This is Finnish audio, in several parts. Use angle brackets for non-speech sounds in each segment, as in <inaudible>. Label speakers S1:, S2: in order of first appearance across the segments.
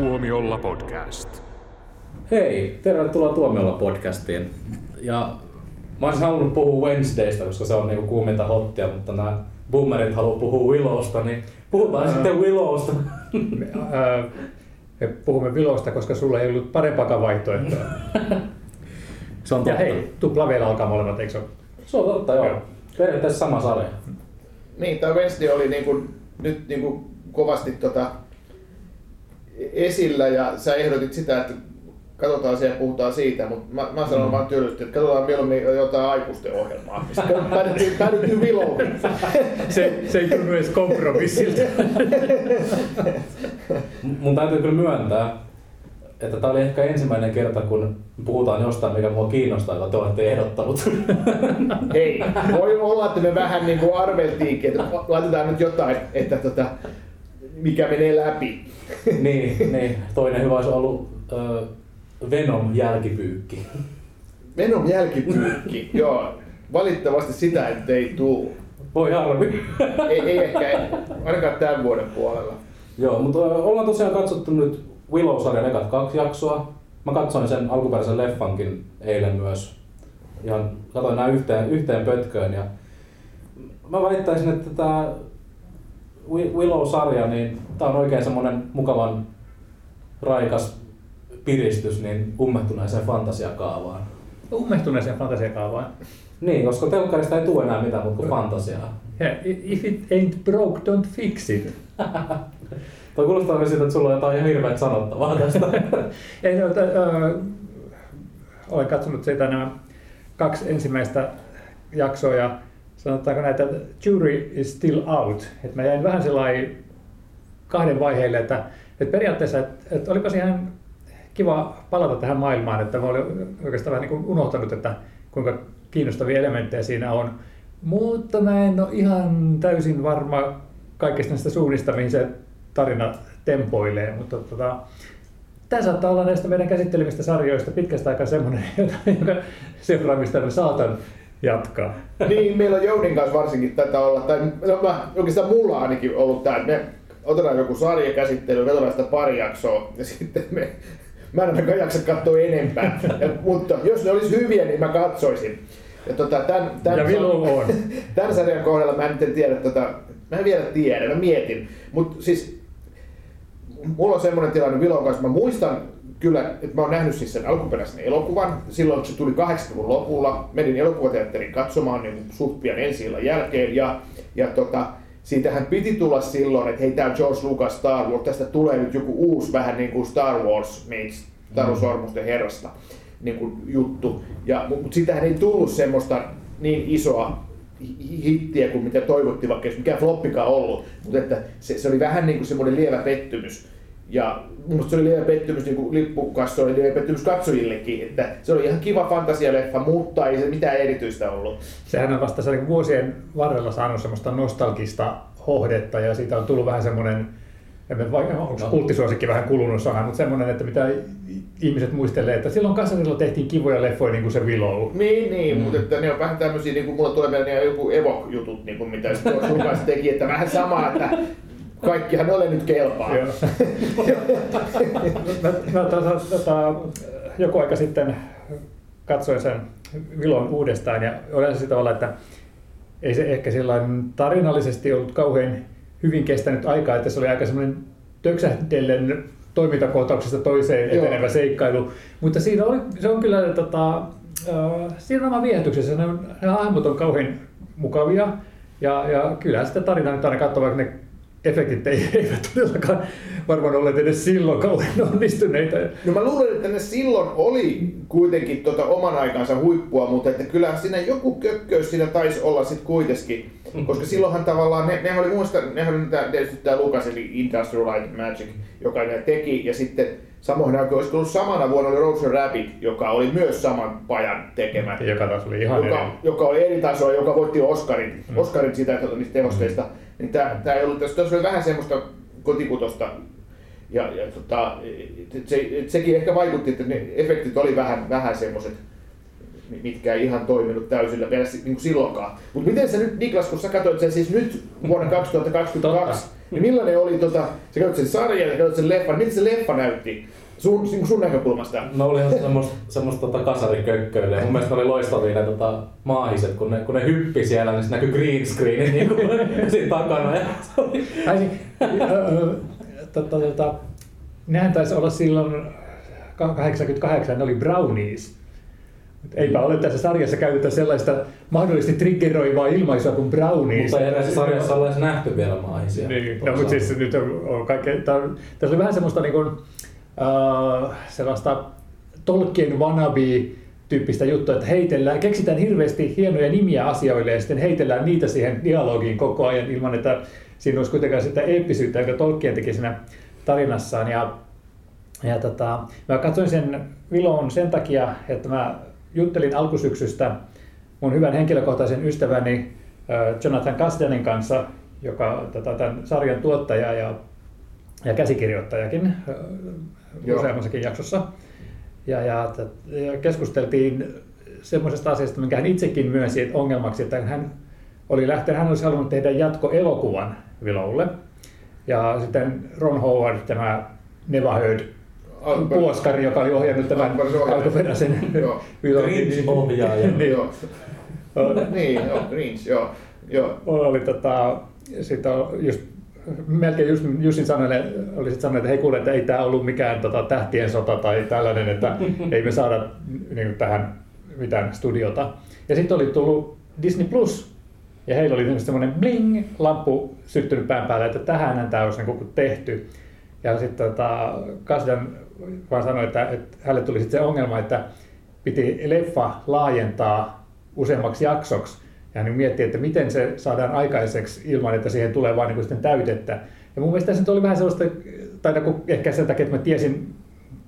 S1: Tuomiolla podcast.
S2: Hei, tervetuloa Tuomiolla podcastiin. Ja mä olisin halunnut puhua Wednesdaysta, koska se on niinku kuuminta hottia, mutta nämä boomerit haluaa puhua Willowsta, niin puhutaan sitten Willowsta.
S3: Me, ää, me puhumme Vilosta, koska sulla ei ollut parempaakaan vaihtoehtoa.
S2: Se on
S3: Ja
S2: totta.
S3: hei, tupla vielä alkaa molemmat, eikö se ole?
S2: Se on totta, joo.
S3: Joo.
S2: Periaatteessa sama sarja.
S4: Niin, tämä Wednesday oli niinku, nyt niinku kovasti tota esillä ja sä ehdotit sitä, että katsotaan se ja puhutaan siitä, mutta mä, mä sanon mm. vaan tylysti, että katsotaan mieluummin jotain aikuisten ohjelmaa. <laughs> Sitten päädyttiin, päädyttiin Viloon.
S3: Se, se ei tunnu edes kompromissilta.
S2: Mun täytyy kyllä myöntää, että tämä oli ehkä ensimmäinen kerta, kun puhutaan jostain, mikä mua kiinnostaa, jota te olette ehdottanut. <laughs>
S4: Hei, voi olla, että me vähän niin kuin arveltiinkin, että laitetaan nyt jotain, että tota, mikä menee läpi. <laughs>
S2: niin, niin, toinen hyvä olisi ollut ö, Venom jälkipyykki.
S4: Venom jälkipyykki, <laughs> joo. Valitettavasti sitä että ei tuu.
S2: Voi harmi. <laughs>
S4: Ei, ei ehkä, ainakaan tämän vuoden puolella.
S2: Joo, mutta ollaan tosiaan katsottu nyt Willow-sarjan ekat kaksi jaksoa. Mä katsoin sen alkuperäisen leffankin eilen myös. Ihan katsoin nämä yhteen, yhteen pötköön ja mä väittäisin, että tämä Willow-sarja, niin tää on oikein semmonen mukavan raikas piristys niin ummehtuneeseen fantasiakaavaan.
S3: Ummehtuneeseen fantasiakaavaan.
S2: Niin, koska telkkarista ei tule enää mitään muuta kuin fantasiaa.
S3: Yeah, if it ain't broke, don't fix it. <laughs>
S2: Toi kuulostaa myös siltä, että sulla on jotain ihan hirveät sanottavaa <laughs> tästä.
S3: Ei, no, t- ö, olen katsonut sitä nämä kaksi ensimmäistä jaksoa ja sanotaanko näitä, jury is still out. Et mä jäin vähän sellainen kahden vaiheelle, että, että periaatteessa, että, että olipa ihan kiva palata tähän maailmaan, että mä olin oikeastaan vähän niin unohtanut, että kuinka kiinnostavia elementtejä siinä on. Mutta mä en ole ihan täysin varma kaikista näistä suunnista, mihin se tarina tempoilee, mutta tota, Tämä saattaa olla näistä meidän käsittelemistä sarjoista pitkästä aikaa semmoinen, <laughs> joka seuraamista mä saatan jatkaa. <laughs>
S4: Niin, meillä on Joudin kanssa varsinkin tätä olla, tai no, mä, oikeastaan mulla ainakin ollut tämä, että me otetaan joku sarjakäsittely, vedotaan sitä pari jaksoa, ja sitten me, mä en ainakaan jaksa katsoa enempää, ja, mutta jos ne olisi hyviä, niin mä katsoisin. Ja, tota, tämän, tämän,
S3: Ja Willow on. <laughs>
S4: tämän sarjan kohdalla mä en tiedä, tota, mä en vielä tiedä, mä mietin, mutta siis mulla on semmoinen tilanne Vilon kanssa, mä muistan kyllä, että mä oon nähnyt siis sen alkuperäisen elokuvan. Silloin kun se tuli 80-luvun lopulla, menin elokuvateatterin katsomaan niin suht pian ensi jälkeen. Ja, ja tota, siitähän piti tulla silloin, että hei on George Lucas Star Wars, tästä tulee nyt joku uusi vähän niin kuin Star Wars meets Taru Sormusten herrasta niin kuin juttu. Ja, mutta siitähän ei tullut semmoista niin isoa hi- hittiä kuin mitä toivottiin, vaikka ei mikään floppikaan ollut, mutta että se, se oli vähän niin kuin semmoinen lievä pettymys. Ja mun se oli lievä pettymys niin kuin lippukassoille, lievä pettymys katsojillekin, että se oli ihan kiva fantasialeffa, mutta ei se mitään erityistä ollut.
S3: Sehän on vasta se vuosien varrella saanut semmoista nostalgista hohdetta ja siitä on tullut vähän semmoinen, en mä vaikka onko
S2: No.
S3: kulttisuosikki vähän kulunut sana, mutta semmoinen, että mitä ihmiset muistelee, että silloin kanssa silloin tehtiin kivoja leffoja niin kuin se Willow.
S4: Niin, niin, mm. mutta että ne on vähän tämmöisiä, niin kuin mulla tulee mieleen ne joku Evo-jutut, niin kuin mitä se teki, että vähän sama, että kaikkihan ole nyt kelpaa.
S3: Joo. <laughs> mä, mä tota, tota, joku aika sitten katsoin sen Vilon uudestaan ja olen sitä tavalla, että ei se ehkä tarinallisesti ollut kauhean hyvin kestänyt aikaa, että se oli aika semmoinen töksähdellen toimintakohtauksesta toiseen
S4: Joo.
S3: etenevä seikkailu. Mutta siinä oli, se on kyllä, tota, äh, siinä on oma viehätyksessä, ne, on, ne hahmot on kauhean mukavia ja, ja kyllähän sitä tarinaa nyt aina katsoo, vaikka ne efektit ei, <laughs> eivät todellakaan varmaan olleet edes silloin kauhean onnistuneita.
S4: No mä luulen, että ne silloin oli kuitenkin tota oman aikansa huippua, mutta että kyllä siinä joku kökköys siinä taisi olla sit kuitenkin. Koska silloinhan tavallaan, ne, ne oli muista, ne oli tietysti tämä Lucas eli Industrial Light Magic, joka ne teki, ja sitten samoin aikaan olisi ollut samana vuonna oli Roger Rabbit, joka oli myös saman pajan tekemä.
S3: Joka taas oli ihan
S4: joka,
S3: eri.
S4: joka oli eri tasoa, joka voitti Oscarin, mm. Oscarin siitä tuota, niistä tehosteista. Mm. Niin tää, tää ei ollut, tässä, tässä oli vähän semmoista kotikutosta. Ja, ja tota, se, sekin ehkä vaikutti, että ne efektit oli vähän, vähän semmoiset mitkä ei ihan toiminut täysillä vielä niin kuin silloinkaan. Mutta miten sä nyt, Niklas, kun sä katsoit sen siis nyt vuonna <laughs> 2022, niin millainen oli, tota, sä katsoit sen sarjan ja katsoit sen leffan, miltä se leffa näytti sun, niin kuin sun näkökulmasta?
S2: No oli ihan semmoista, semmoista tota kasarikökköilyä. Mun mielestä oli loistavia ne tota, maahiset, kun ne, kun ne hyppi siellä, niin näkyi green screenit niin kuin, <laughs> siinä takana. Ja se oli,
S3: Ai, niin, tota, tota, nehän taisi olla silloin 88, ne oli brownies. Mut Eipä ole tässä sarjassa käytetä sellaista mahdollisesti triggeroivaa ilmaisua kuin brownies.
S2: mutta ei edes sarjassa ole edes nähty vielä maahisia.
S3: Niin, no, mutta siis nyt on, on kaikkea, tässä oli vähän semmoista niin kuin, uh, sellaista Tolkien wannabe tyyppistä juttua, että heitellään, keksitään hirveästi hienoja nimiä asioille ja sitten heitellään niitä siihen dialogiin koko ajan ilman, että siinä olisi kuitenkaan sitä eeppisyyttä, joka Tolkien teki siinä tarinassaan. Ja, ja tota, mä katsoin sen Vilon sen takia, että mä juttelin alkusyksystä mun hyvän henkilökohtaisen ystäväni äh, Jonathan Kasdanin kanssa, joka tota, tämän sarjan tuottaja ja, ja käsikirjoittajakin äh,
S4: Joo.
S3: useammassakin jaksossa. Ja, ja, ja keskusteltiin semmoisesta asiasta, minkä hän itsekin myönsi että ongelmaksi, että hän oli lähtenyt, hän olisi halunnut tehdä jatkoelokuvan Willowlle. Ja sitten Ron Howard, tämä Neva Heard puoskari, joka oli ohjannut tämän
S4: Alkuperäisen ohjaajan.
S3: alkuperäisen
S4: Joo.
S3: Willowin,
S2: Grinch-ohjaaja. <laughs>
S3: niin,
S4: Joo. niin, joo, Greens, joo. joo.
S3: oli tota, sit on just, melkein just Jussin sanoille, oli sit sanonut, että hei kuule, että ei tämä ollut mikään tota, tähtien sota tai tällainen, että ei me saada niin kuin, tähän mitään studiota. Ja sitten oli tullut Disney Plus, ja heillä oli semmoinen bling-lamppu syttynyt pään päälle, että tähän tämä olisi niin kuin, tehty. Ja sitten tota, Kasdan vaan sanoi, että, että hänelle tuli sitten se ongelma, että piti leffa laajentaa useammaksi jaksoksi. Ja hän mietti, että miten se saadaan aikaiseksi ilman, että siihen tulee vain niin täytettä. Ja mun mielestä se oli vähän sellaista, tai kun ehkä sen takia, että mä tiesin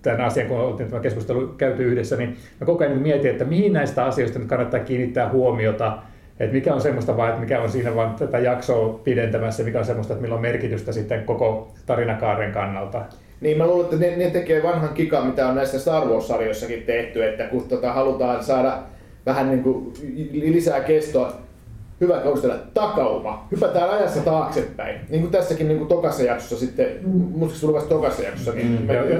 S3: tämän asian, kun oltiin tämä keskustelu käyty yhdessä, niin mä koko ajan niin mietin, että mihin näistä asioista nyt kannattaa kiinnittää huomiota, että mikä on semmoista vaan, että mikä on siinä vaan tätä jaksoa pidentämässä, mikä on semmoista, että millä on merkitystä sitten koko tarinakaaren kannalta.
S4: Niin mä luulen, että ne, ne tekee vanhan kikan, mitä on näissä Star Wars-sarjoissakin tehty, että kun tota, halutaan saada vähän niin kuin lisää kestoa, hyvä kaustella takauma, hypätään ajassa taaksepäin. Niin kuin tässäkin niin kuin tokassa jaksossa sitten, muistaakseni tuli vasta tokassa jaksossa, niin
S3: Mm.
S4: me
S3: Ja, ja,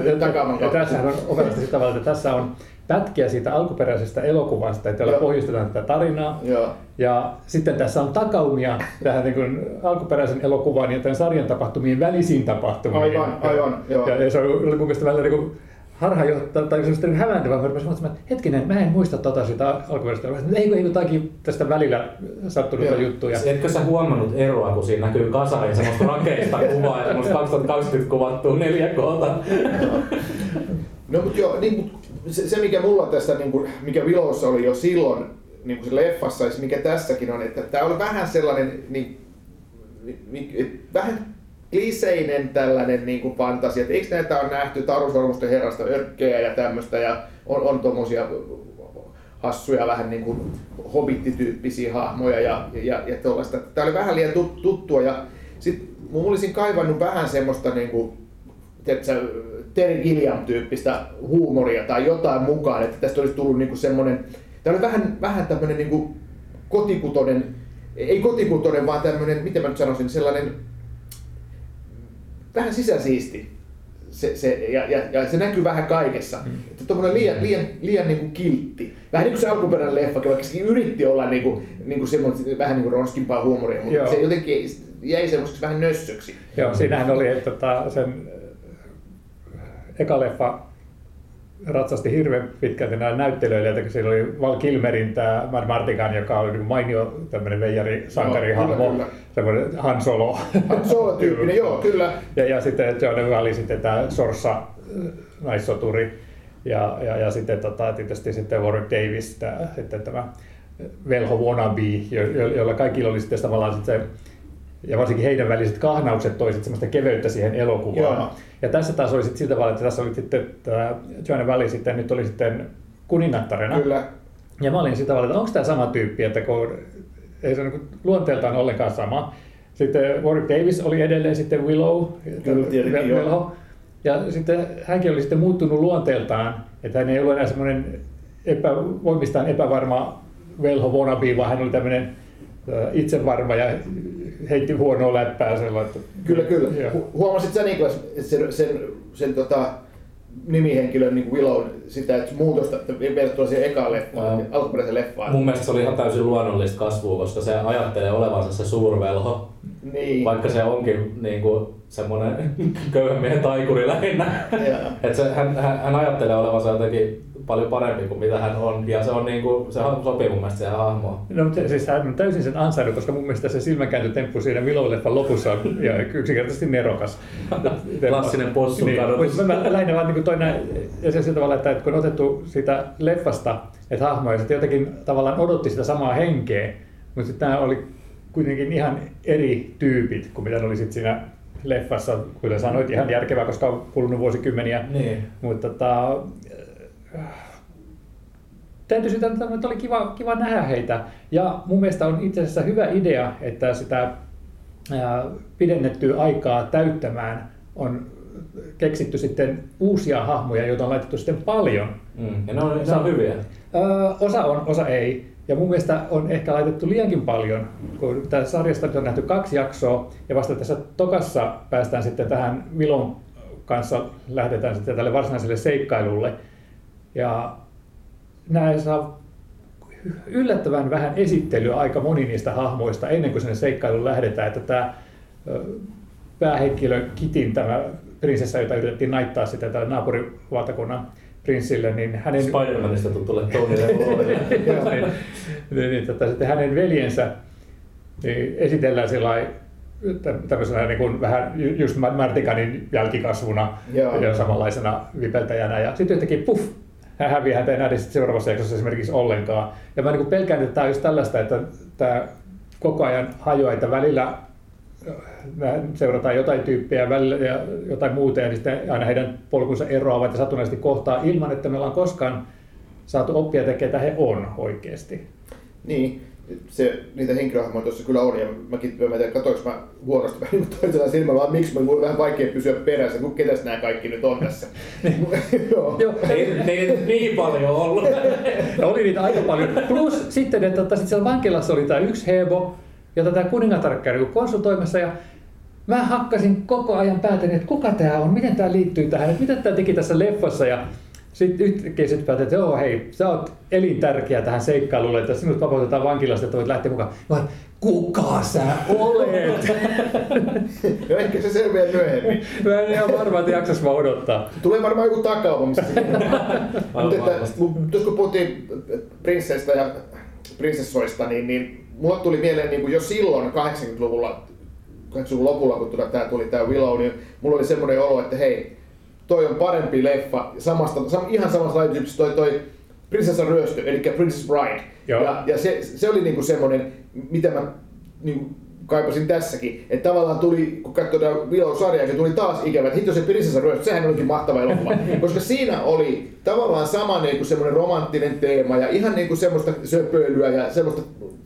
S3: ja, tässähän on opetusta sitä tavalla, että tässä on pätkiä siitä alkuperäisestä elokuvasta, että jolla pohjustetaan tätä tarinaa.
S4: Joo.
S3: Ja sitten tässä on takaumia tähän niin kuin alkuperäisen elokuvan ja tämän sarjan tapahtumien välisiin tapahtumiin.
S4: Aivan, aivan, joo.
S3: Ja, ja se oli mun mielestä välillä niin kuin harhaanjohtava tai semmoista niin hämäntävää. Mä rupesin miettimään, että hetkinen, mä en muista tota sitä alkuperäistä. Mä sanoin, Ei, kun ei jotakin tästä välillä sattunutta
S4: Joo.
S3: juttuja.
S2: Etkö sä huomannut eroa, kun siinä näkyy kasarin semmoista rakeista kuvaa ja semmoista 2020 kuvattua 4K? <laughs>
S4: No mutta joo, niin, mut se, se, mikä mulla tässä, niin kuin, mikä Vilossa oli jo silloin niin kuin se leffassa, ja se mikä tässäkin on, että tämä oli vähän sellainen, niin, niin, et vähän kliseinen tällainen niin kuin fantasia, että eikö näitä ole nähty Tarusormusten herrasta örkkejä ja tämmöistä, ja on, on tommosia hassuja vähän niin kuin hobittityyppisiä hahmoja ja, ja, ja tuollaista. Tämä oli vähän liian tut, tuttua ja sitten mun olisin kaivannut vähän semmoista niin kuin, tiedätkö, Terry Gilliam-tyyppistä huumoria tai jotain mukaan, että tästä olisi tullut niin kuin semmoinen, tämä oli vähän, vähän tämmöinen niin kuin kotikutonen, ei kotikutonen, vaan tämmöinen, miten mä nyt sanoisin, sellainen vähän sisäsiisti. Se, se, ja, ja, ja, se näkyy vähän kaikessa. Mm. Että tommonen liian, liian, liian niin kuin kiltti. Vähän niin kuin se alkuperäinen leffa, vaikka sekin yritti olla niin kuin, niin kuin semmoinen, vähän niin kuin ronskimpaa huumoria, mutta
S3: Joo.
S4: se jotenkin jäi semmoiseksi vähän nössöksi.
S3: Joo, siinähän oli, että tota, sen eka leffa ratsasti hirveän pitkälti näillä näyttelijöillä, että siellä oli Val Kilmerin tämä Mad Martigan, joka oli niin mainio tämmöinen veijari sankarihahmo,
S4: kyllä, kyllä.
S3: semmoinen Han Solo.
S4: Solo-tyyppinen, joo, <laughs> kyllä.
S3: Ja, ja sitten John oli sitten tämä Sorsa äh, naissoturi. Ja, ja, ja sitten tota, tietysti sitten Warwick Davis, tää, sitten tämä velho wannabe, jo, jo, jolla kaikilla oli sitten tavallaan sitten se, ja varsinkin heidän väliset kahnaukset toisit semmoista keveyttä siihen elokuvaan.
S4: Joo.
S3: Ja tässä taas oli sitten sillä tavalla, että tässä oli sitten tämä Joanna Valley sitten, nyt oli sitten kuningattarena.
S4: Kyllä.
S3: Ja mä olin sitä tavalla, että onko tämä sama tyyppi, että kun ei se niin luonteeltaan ollenkaan sama. Sitten Warwick Davis oli edelleen sitten Willow,
S4: Kyllä, tietenkin,
S3: velho. Ja sitten hänkin oli sitten muuttunut luonteeltaan, että hän ei ollut enää semmoinen epä, voimistaan epävarma velho wannabe, vaan hän oli tämmöinen itsevarma ja heitti huonoa läppää sellaista.
S4: Kyllä, kyllä.
S3: Joo.
S4: Hu- Huomasit sä Niklas, että sen, sen, sen tota, nimihenkilön niin Willow, sitä että muutosta että verrattuna siihen ekaan leffaan,
S2: Ää,
S4: alkuperäiseen leffaan?
S2: Mun mielestä se oli ihan täysin luonnollista kasvua, koska se ajattelee olevansa se suurvelho,
S4: Niin.
S2: vaikka se onkin niin kuin semmoinen <laughs> köyhän miehen taikuri lähinnä.
S4: Joo.
S2: Et se, hän, hän, hän ajattelee olevansa jotenkin paljon parempi kuin mitä hän on, ja se, on niin kuin, se sopii mun mielestä siihen hahmoon.
S3: No, mutta siis hän on täysin sen ansainnut, koska mun mielestä se silmänkääntötemppu siinä Willow-leffan lopussa on ja yksinkertaisesti nerokas. <laughs>
S2: Klassinen possun
S3: niin,
S2: kadotus.
S3: mutta Mä lähinnä vaan niin toinen, ja se sillä tavalla, että kun on otettu siitä leffasta, että hahmoja sitten jotenkin tavallaan odotti sitä samaa henkeä, mutta sitten nämä oli kuitenkin ihan eri tyypit kuin mitä ne oli sitten siinä leffassa, kuten sanoit, ihan järkevää, koska on kulunut vuosikymmeniä.
S2: Niin.
S3: Mutta tota, täytyy sitä, että oli kiva, kiva nähdä heitä. Ja mun mielestä on itse asiassa hyvä idea, että sitä pidennettyä aikaa täyttämään on keksitty sitten uusia hahmoja, joita on laitettu sitten paljon.
S2: Mm. Ja ne on, ne on hyviä.
S3: Öö, osa on, osa ei. Ja mun mielestä on ehkä laitettu liiankin paljon, kun tässä sarjasta on nähty kaksi jaksoa, ja vasta tässä tokassa päästään sitten tähän Vilon kanssa, lähdetään sitten tälle varsinaiselle seikkailulle. Ja nämä saa yllättävän vähän esittelyä aika moni niistä hahmoista ennen kuin sinne seikkailuun lähdetään, että tämä päähenkilö Kitin, tämä prinsessa, jota yritettiin naittaa sitä tälle naapurivaltakunnan prinssille, niin hänen...
S2: Spider-Manista tuttulle Tony
S3: niin, <laughs> niin, niin, tota, sitten hänen veljensä niin esitellään sillä tämmöisenä niin kuin vähän ju- just Martikanin jälkikasvuna
S4: Joo.
S3: ja samanlaisena vipeltäjänä. Ja sitten yhtäkkiä puff, hän häviää, häntä ei nähdä seuraavassa jaksossa esimerkiksi ollenkaan. Ja mä niin pelkään, että tämä on just tällaista, että tämä koko ajan hajoaa, että välillä äh, seurataan jotain tyyppiä välillä ja jotain muuta, ja sitten aina heidän polkunsa eroavat ja satunnaisesti kohtaa ilman, että me ollaan koskaan saatu oppia, että ketä he on oikeasti.
S4: Niin, se, niitä henkilöhahmoja tuossa kyllä on, ja mäkin mä en tiedä, katoinko mä huonosti vähän niin toisella silmällä, vaan miksi mä on vähän vaikea pysyä perässä, kun ketäs nämä kaikki nyt on tässä. <laughs> Joo.
S3: Joo,
S2: ei, niin paljon ollut.
S3: No <laughs> oli niitä aika paljon. Plus sitten, että tota, sit siellä vankilassa oli tämä yksi hebo, jota tämä kuningatar käy niinku konsultoimassa ja mä hakkasin koko ajan päätäni, että kuka tämä on, miten tämä liittyy tähän, että mitä tämä teki tässä leffassa ja sitten yhtäkkiä sitten päätin, että joo hei, sä oot elintärkeä tähän seikkailulle, että sinut vapautetaan vankilasta, että voit lähteä mukaan. Mä kuka sä olet? <laughs>
S4: Ja ehkä se selviää myöhemmin.
S3: Mä en ihan varma, että jaksas mä odottaa.
S4: Tulee varmaan joku takauma, missä se Mutta kun puhuttiin prinsseistä ja prinsessoista, niin, niin mulle tuli mieleen niin kuin jo silloin 80-luvulla, 80-luvun lopulla, kun tuli, tää tuli tämä Willow, niin mulla oli semmoinen olo, että hei, toi on parempi leffa, samasta, sam, ihan samasta lajityypistä toi, toi Prinsessan ryöstö, eli Princess Bride.
S3: Joo.
S4: Ja, ja se, se oli niinku semmoinen, mitä mä niinku kaipasin tässäkin, että tavallaan tuli, kun Willow-sarjaa, se tuli taas ikävä, että hitto se Prinsessan ryöstö, sehän olikin mahtava elokuva, <laughs> koska siinä oli tavallaan sama niinku semmoinen romanttinen teema ja ihan niinku semmoista söpöilyä ja semmoista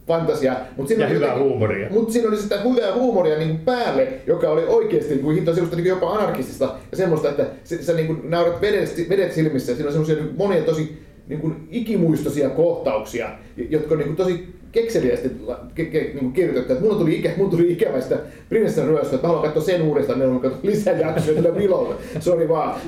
S4: fantasiaa, mutta siinä
S3: Ja
S4: oli
S3: hyvää
S4: jotenkin-
S3: huumoria.
S4: mutta siinä oli sitä hyvää huumoria niin päälle, joka oli oikeasti niin kuin, hitto semmoista niin jopa anarkistista ja semmoista, että sä, sä niin kuin, naurat vedet, vedet silmissä ja siinä on semmoisia niin monia tosi niin kuin, ikimuistoisia kohtauksia, jotka on niin kuin, tosi kekseliästi ke, ke, niin kuin kirjoitettu. Että mulla tuli, ikä, mulla tuli ikävä sitä prinsessan ryöstöä, että mä haluan katsoa sen uudestaan, niin haluan katsoa lisää jaksoja tällä Vilolla. Sori vaan.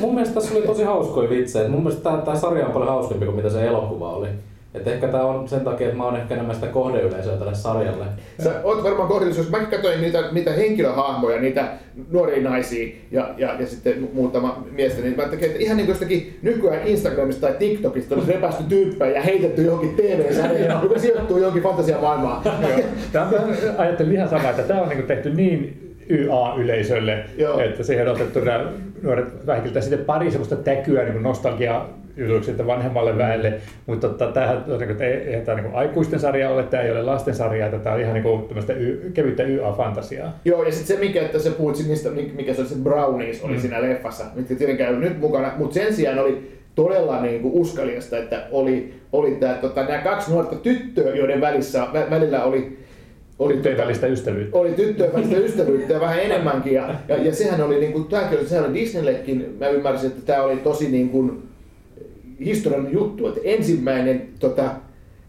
S2: Mun mielestä tässä oli tosi hauskoja vitsejä. Mun mielestä tää, tää sarja on paljon hauskempi kuin mitä se elokuva oli. Et ehkä tää on sen takia, että mä oon ehkä enemmän sitä kohdeyleisöä tälle sarjalle.
S4: Sä oot varmaan kohdallisuus, jos mäkin katsoin niitä, niitä henkilöhahmoja, niitä nuoria naisia ja, ja, ja sitten muutama miestä, niin mä ajattelin, että ihan niin kuin jostakin nykyään Instagramista tai TikTokista olisi repästy tyyppejä ja heitetty johonkin TV-sarjaan, joka sijoittuu johonkin fantasiamaailmaan.
S3: Tämä, mä ajattelin ihan samaa, että tämä on niin tehty niin YA-yleisölle,
S4: Joo.
S3: että siihen on otettu nämä nuoret vähkiltä sitten pari semmoista täkyä niin nostalgia sitten vanhemmalle väelle, mutta tota, tämähän on, niin että eihän tämä niin aikuisten sarja ole, tämä ei ole lasten sarja, että tämä on ihan niin kuin, tämmöistä y, kevyttä YA-fantasiaa.
S4: Joo, ja sitten se, mikä, että sä puhuit niistä, mikä se oli se Brownies, oli
S3: Mm.
S4: siinä leffassa, mitkä tietenkään nyt mukana, mutta sen sijaan oli todella niin kuin uskaliasta, että oli, oli tää, tota, nämä kaksi nuorta tyttöä, joiden välissä, vä, välillä oli, oli
S3: Tyttöjen välistä ystävyyttä.
S4: oli tyttöjen välistä ystävyyttä ja vähän enemmänkin. Ja, ja, ja sehän oli, niin kuin, tämäkin oli, sehän oli Disneyllekin, mä ymmärsin, että tämä oli tosi niin kuin, historiallinen juttu, että ensimmäinen, tota,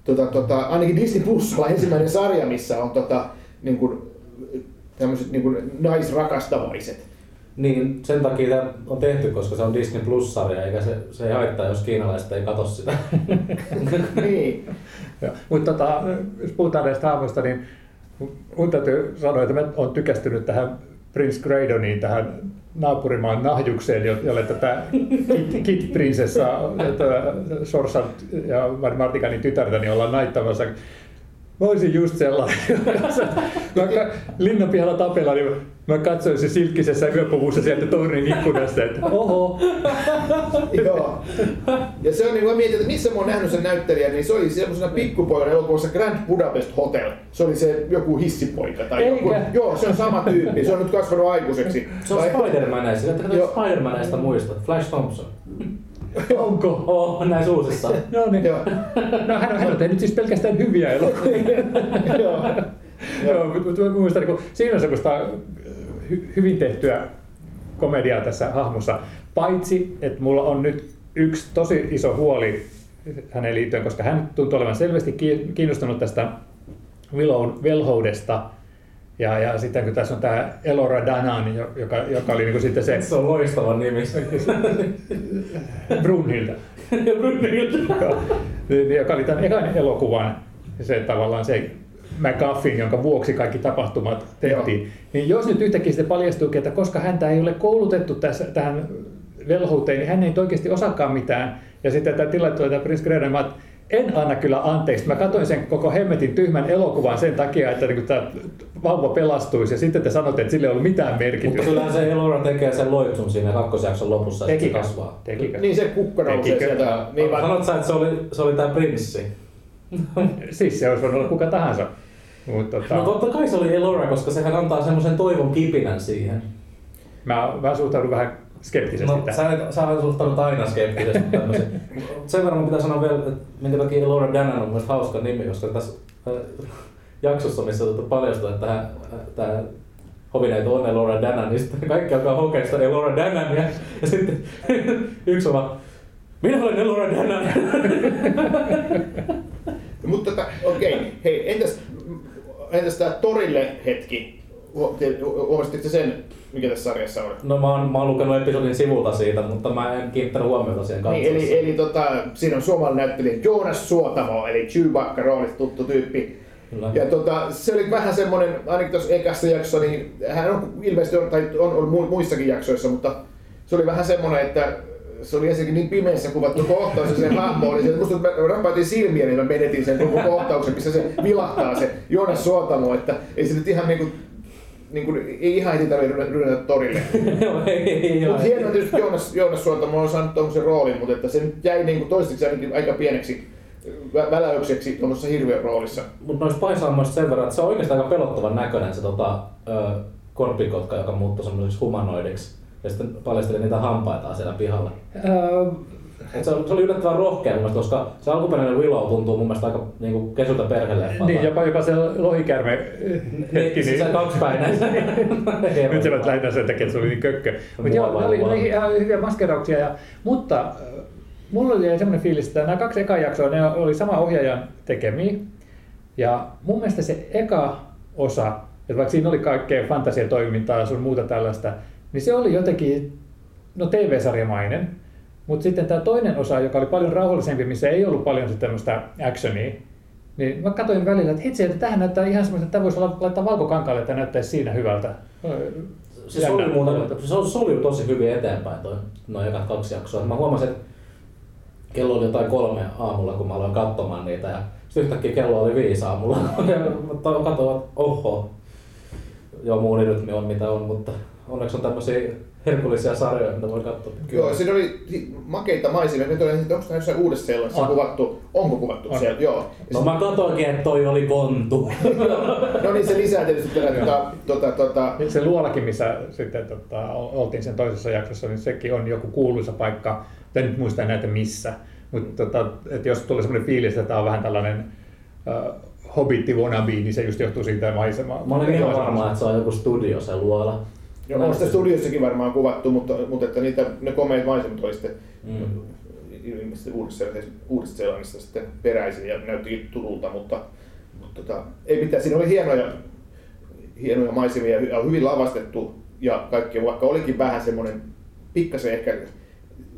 S4: tota, tota, ainakin Disney Plusalla ensimmäinen sarja, missä on tota, niin kuin, tämmöiset niin kuin naisrakastavaiset.
S2: Niin, sen takia tämä on tehty, koska se on Disney Plus-sarja, eikä se, se ei haittaa, jos kiinalaiset ei katso sitä.
S4: niin.
S3: Mutta tota, jos puhutaan näistä hahmoista, niin mun täytyy sanoa, että mä oon tykästynyt tähän Prince Gradoniin, tähän naapurimaan nahjukseen, jolle tätä Kit Prinsessa, Sorsan ja Martikanin tytärtä, niin ollaan naittamassa Mä olisin just sellainen. <laughs> mä linnan pihalla tapella, niin mä katsoin se silkkisessä yöpuvussa sieltä tornin ikkunasta, että oho. <laughs>
S4: Joo. Ja se on niin, mä mietin, että missä mä oon nähnyt sen näyttelijän, niin se oli semmoisena pikkupoikana elokuvassa Grand Budapest Hotel. Se oli se joku hissipoika. Tai joku, joo, se on sama tyyppi. Se on nyt kasvanut aikuiseksi.
S2: Se on Spider-Maneista. Spider-Maneista muistat? Flash Thompson. <laughs>
S3: Onko?
S2: Oh, näin uusissa. <laughs>
S3: no niin. Joo. No hän on, hän on tehnyt siis pelkästään hyviä elokuvia. <laughs> Joo. Joo, mutta muistan, kun siinä on semmoista äh, hy- hyvin tehtyä komediaa tässä hahmossa. Paitsi, että mulla on nyt yksi tosi iso huoli hänen liittyen, koska hän tuntuu olevan selvästi kiinnostunut tästä Willown velhoudesta – ja, ja sitten kun tässä on tämä Elora Danan, joka, joka oli niin sitten se...
S2: Se on loistava nimi.
S3: Brunhilda.
S2: Brunhilda.
S3: joka oli tämän ekan elokuvan se tavallaan se McGuffin, jonka vuoksi kaikki tapahtumat tehtiin. Joo. Niin jos nyt yhtäkkiä sitten paljastuukin, että koska häntä ei ole koulutettu tässä, tähän velhouteen, niin hän ei oikeasti osaakaan mitään. Ja sitten tämä tilanne tulee tämä Prince Greden, en anna kyllä anteeksi. Mä katsoin sen koko hemmetin tyhmän elokuvan sen takia, että niin tämä vauva pelastuisi ja sitten te sanotte, että sille ei ollut mitään merkitystä.
S2: Mutta kyllähän se Elora tekee sen loitsun siinä kakkosjakson lopussa, että se kasvaa.
S4: Tekikö? Niin se kukka nousee sieltä. Niin
S2: vaan... Sanot sä, että se oli, se oli tämä prinssi? <laughs>
S3: siis se olisi voinut olla kuka tahansa. Mutta, tota...
S2: No totta kai se oli Elora, koska sehän antaa semmoisen toivon kipinän siihen.
S3: Mä, mä suhtaudun vähän skeptisesti
S2: no, tähän. Sä, sä olet suhtaudut aina skeptisesti tämmöisiin. <laughs> Sen verran pitää sanoa vielä, että minkä takia Laura Dannon on mun hauska nimi, koska tässä äh, jaksossa, missä paljastuu, että tämä, tämä hovineito on Laura Dannon, niin sitten kaikki alkaa hokea sitä Laura Dannon ja, ja sitten <laughs> yksi on vaan, minä olen Laura Dannon. <laughs>
S4: Mutta tota, okei, okay. hei, entäs, entäs tämä torille hetki? Huomasitteko sen mikä tässä sarjassa on?
S2: No mä oon, mä oon lukenut episodin sivulta siitä, mutta mä en kiinnittänyt huomiota siihen
S4: niin, eli, eli tota, siinä on suomalainen näyttelijä Jonas Suotamo, eli Chewbacca roolista tuttu tyyppi. Kyllä. Ja tota, se oli vähän semmoinen, ainakin tuossa ekassa jaksossa, niin hän on ilmeisesti on, tai on ollut muissakin jaksoissa, mutta se oli vähän semmoinen, että se oli ensinnäkin niin pimeässä kuvattu kohtaus ja se hahmo oli se, musta että mä rapautin silmiä, niin mä menetin sen koko kohtauksen, missä se vilahtaa se Joonas Suotamo, että ei se nyt ihan niinku niin kuin, ei ihan heti tarvitse rynnätä torille. <laughs>
S2: Joo, ei,
S4: Mutta hienoa tietysti Joonas, Joonas Suotamo on saanut tuommoisen roolin, mutta että se nyt jäi niin kuin toistaiseksi ainakin aika pieneksi väläykseksi tuommoisessa hirveän roolissa.
S2: Mutta noista paisaamoista sen verran, että se on oikeastaan aika pelottavan näköinen se tota, korppikotka, joka muuttui semmoiseksi humanoidiksi. Ja sitten paljasteli niitä hampaitaan siellä pihalla. Uh, et se, se oli yllättävän rohkea mun mielestä, koska se alkuperäinen Willow tuntuu mun mielestä aika niinku kesulta perheleffalta.
S3: Niin, jopa, jopa se lohikärme
S2: hetki. Niin, siis se kaksipäinen. <laughs>
S3: Nyt se on lähinnä sen takia, että se oli niin kökkö. Mutta joo, ne oli, oli ihan hyviä maskerauksia. Ja, mutta äh, mulla oli semmoinen fiilis, että nämä kaksi eka jaksoa, ne oli sama ohjaajan tekemiä. Ja mun mielestä se eka osa, että vaikka siinä oli kaikkea fantasiatoimintaa ja sun muuta tällaista, niin se oli jotenkin no TV-sarjamainen. Mutta sitten tämä toinen osa, joka oli paljon rauhallisempi, missä ei ollut paljon tämmöistä actionia, niin mä katsoin välillä, että hitsi, että tähän näyttää ihan semmoista, että tämä voisi laittaa valkokankaalle, että näyttäisi siinä hyvältä.
S2: Se, oli, muuten, se, oli tosi hyvin eteenpäin toi, noin ekat kaksi jaksoa. Mä huomasin, että kello oli jotain kolme aamulla, kun mä aloin katsomaan niitä ja sitten yhtäkkiä kello oli viisi aamulla. mä katsoin, että oho, joo muu rytmi on mitä on, mutta onneksi on tämmöisiä herkullisia sarjoja, mitä voi katsoa.
S4: Joo, siinä oli makeita maisemia. Nyt oli, onko tämä jossain uudessa sellaisessa kuvattu? Onko kuvattu on. siellä? Joo.
S2: No mä katsoinkin, että toi oli kontu. <laughs>
S4: no niin, se lisää tietysti vielä tuota, tuota, tuota...
S3: Se luolakin, missä sitten tota, oltiin sen toisessa jaksossa, niin sekin on joku kuuluisa paikka. En nyt muista näitä missä. Mutta tota, että jos tulee sellainen fiilis, että tämä on vähän tällainen uh, hobitti wannabe, niin se just johtuu siitä maisemaa.
S2: Mä olin ihan varma, että se on joku studio se luola.
S4: Joo, on sitä studiossakin varmaan kuvattu, mutta, mutta että niitä, ne komeet maisemat oli sitten mm. ilmeisesti Uudesta-Seelannista sitten peräisin ja näytti Turulta, mutta, mutta tota, ei mitään. Siinä oli hienoja, hienoja maisemia ja hyvin lavastettu ja kaikki, vaikka olikin vähän semmoinen pikkasen ehkä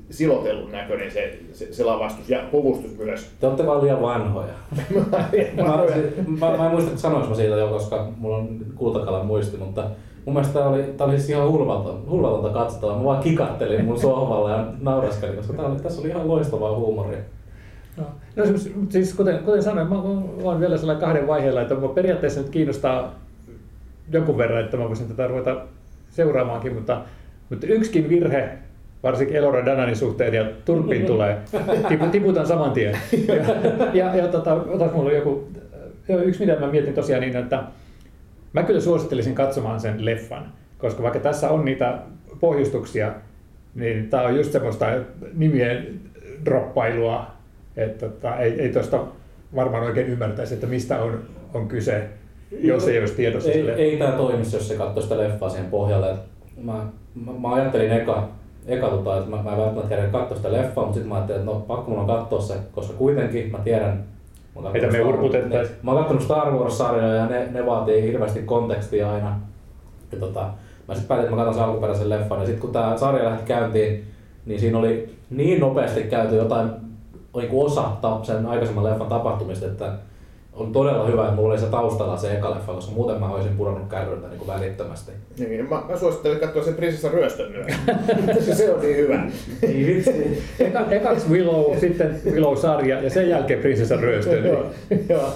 S4: silotellun näköinen se, se, se lavastus ja puvustus myös.
S2: Te olette vaan liian vanhoja. <laughs> mä, mä, mä, en muista, että sanoinko mä siitä jo, koska mulla on kultakalan muisti, mutta mun mielestä tää oli, tää oli siis ihan hulvaton, hulvatonta katsottavaa. Mä vaan kikattelin mun sohvalla ja nauraskelin, koska tää oli, tässä oli ihan loistavaa huumoria.
S3: No, no siis kuten, kuten sanoin, mä, olen vielä sellainen kahden vaiheella, että mä periaatteessa nyt kiinnostaa jonkun verran, että mä voisin tätä ruveta seuraamaankin, mutta, mutta yksikin virhe varsinkin Elora Dananin suhteen ja turppiin tulee, tiputan saman tien. Ja, ja, ja tota, otas mulla joku, yksi mitä mä mietin tosiaan niin, että mä kyllä suosittelisin katsomaan sen leffan, koska vaikka tässä on niitä pohjustuksia, niin tämä on just semmoista nimien droppailua, että tota, ei, ei tuosta varmaan oikein ymmärtäisi, että mistä on, on kyse, jos ei olisi tiedossa
S2: Ei, ei tämä toimisi, jos se katsoo sitä leffaa siihen pohjalle. Mä, mä, mä ajattelin eka, eka tota, että mä, mä en välttämättä kerran katsoa sitä leffaa, mutta sitten mä ajattelin, että no pakko mun on katsoa se, koska kuitenkin mä tiedän,
S3: Mitä me urputettaisiin?
S2: Mä oon katsonut Star Wars-sarjoja ja ne, ne vaatii hirveästi kontekstia aina. Ja tota, mä sitten päätin, että mä katson sen alkuperäisen leffan. Ja sitten kun tää sarja lähti käyntiin, niin siinä oli niin nopeasti käyty jotain niin osa sen aikaisemman leffan tapahtumista, että on todella hyvä, että mulla oli se taustalla se eka leffa, koska muuten mä olisin pudonnut kärryltä niin kuin välittömästi.
S4: Niin, mä, mä suosittelen katsoa sen Prinsessa ryöstön myös. <laughs> se on niin hyvä.
S3: Niin vitsi. Eka, ekaksi Willow, sitten Willow-sarja ja sen jälkeen Prinsessa ryöstö.
S4: joo, joo.